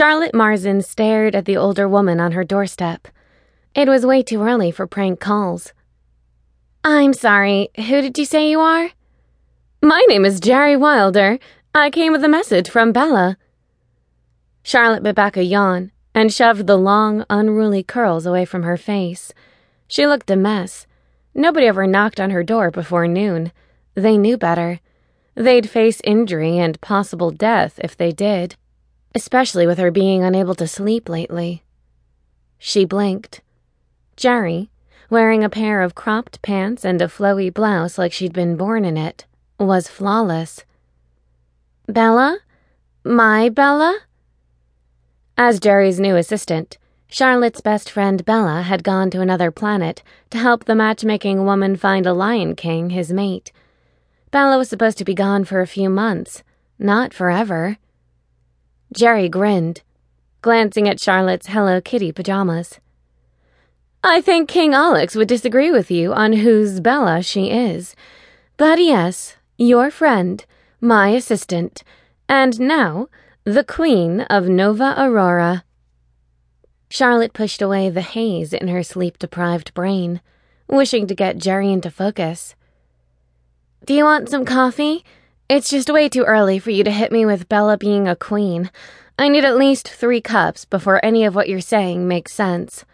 Charlotte Marzan stared at the older woman on her doorstep. It was way too early for prank calls. I'm sorry, who did you say you are? My name is Gerri Wilder. I came with a message from Bella. Charlotte bit back a yawn and shoved the long, unruly curls away from her face. She looked a mess. Nobody ever knocked on her door before noon. They knew better. They'd face injury and possible death if they did especially with her being unable to sleep lately. She blinked. Gerri, wearing a pair of cropped pants and a flowy blouse like she'd been born in it, was flawless. Bella? My Bella? As Gerri's new assistant, Charlotte's best friend Bella had gone to another planet to help the matchmaking woman find a Lion King, his mate. Bella was supposed to be gone for a few months, not forever. Gerri grinned, glancing at Charlotte's Hello Kitty pajamas. I think King Alex would disagree with you on whose Bella she is. But yes, your friend, my assistant, and now the Queen of Nova Aurora. Charlotte pushed away the haze in her sleep deprived brain, wishing to get Gerri into focus. Do you want some coffee? It's just way too early for you to hit me with Bella being a queen. I need at least three cups before any of what you're saying makes sense.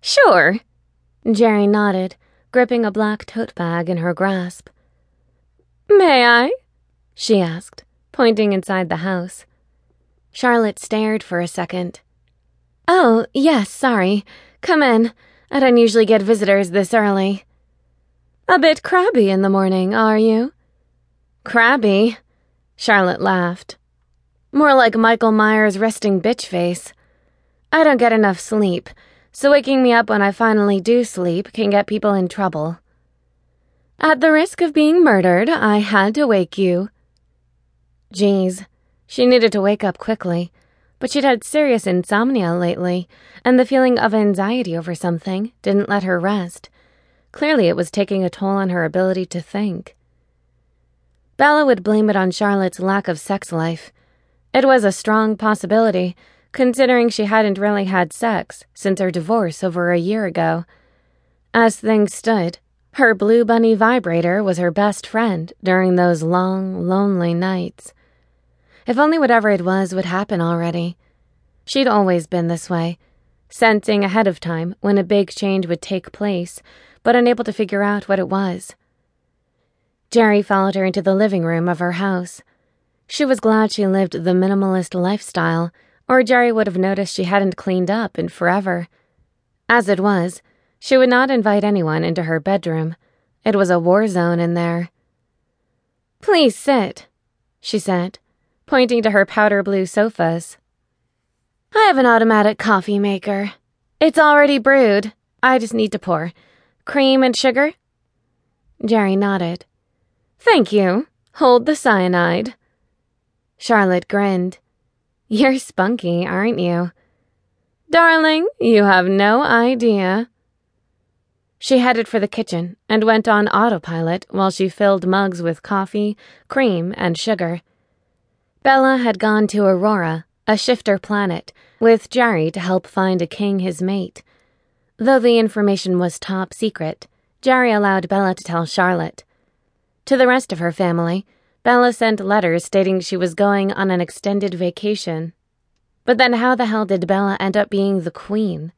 Sure. Gerri nodded, gripping a black tote bag in her grasp. May I? she asked, pointing inside the house. Charlotte stared for a second. Oh, yes, sorry. Come in. I don't usually get visitors this early. A bit crabby in the morning, are you? Crabby, Charlotte laughed. More like Michael Myers' resting bitch face. I don't get enough sleep, so waking me up when I finally do sleep can get people in trouble. At the risk of being murdered, I had to wake you. Geez, she needed to wake up quickly, but she'd had serious insomnia lately, and the feeling of anxiety over something didn't let her rest. Clearly, it was taking a toll on her ability to think. Bella would blame it on Charlotte's lack of sex life. It was a strong possibility, considering she hadn't really had sex since her divorce over a year ago. As things stood, her Blue Bunny vibrator was her best friend during those long, lonely nights. If only whatever it was would happen already. She'd always been this way, sensing ahead of time when a big change would take place, but unable to figure out what it was. Gerri followed her into the living room of her house. She was glad she lived the minimalist lifestyle, or Gerri would have noticed she hadn't cleaned up in forever. As it was, she would not invite anyone into her bedroom. It was a war zone in there. Please sit, she said, pointing to her powder blue sofas. I have an automatic coffee maker. It's already brewed. I just need to pour. Cream and sugar? Gerri nodded. Thank you. Hold the cyanide. Charlotte grinned. You're spunky, aren't you? Darling, you have no idea. She headed for the kitchen and went on autopilot while she filled mugs with coffee, cream, and sugar. Bella had gone to Aurora, a shifter planet, with Gerri to help find a king his mate. Though the information was top secret, Gerri allowed Bella to tell Charlotte. To the rest of her family, Bella sent letters stating she was going on an extended vacation. But then how the hell did Bella end up being the queen?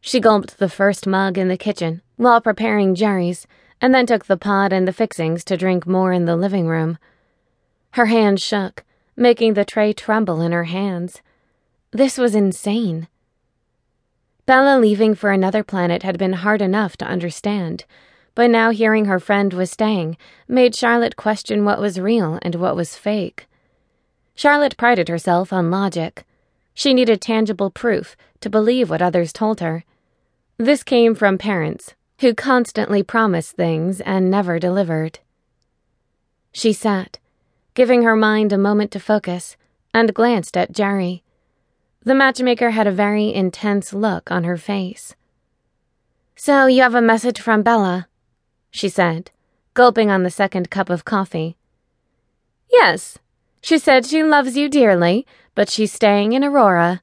She gulped the first mug in the kitchen while preparing Gerri's, and then took the pot and the fixings to drink more in the living room. Her hand shook, making the tray tremble in her hands. This was insane. Bella leaving for another planet had been hard enough to understand but now hearing her friend was staying made Charlotte question what was real and what was fake. Charlotte prided herself on logic. She needed tangible proof to believe what others told her. This came from parents who constantly promised things and never delivered. She sat, giving her mind a moment to focus, and glanced at Gerri. The matchmaker had a very intense look on her face. So you have a message from Bella? She said, gulping on the second cup of coffee. Yes, she said she loves you dearly, but she's staying in Aurora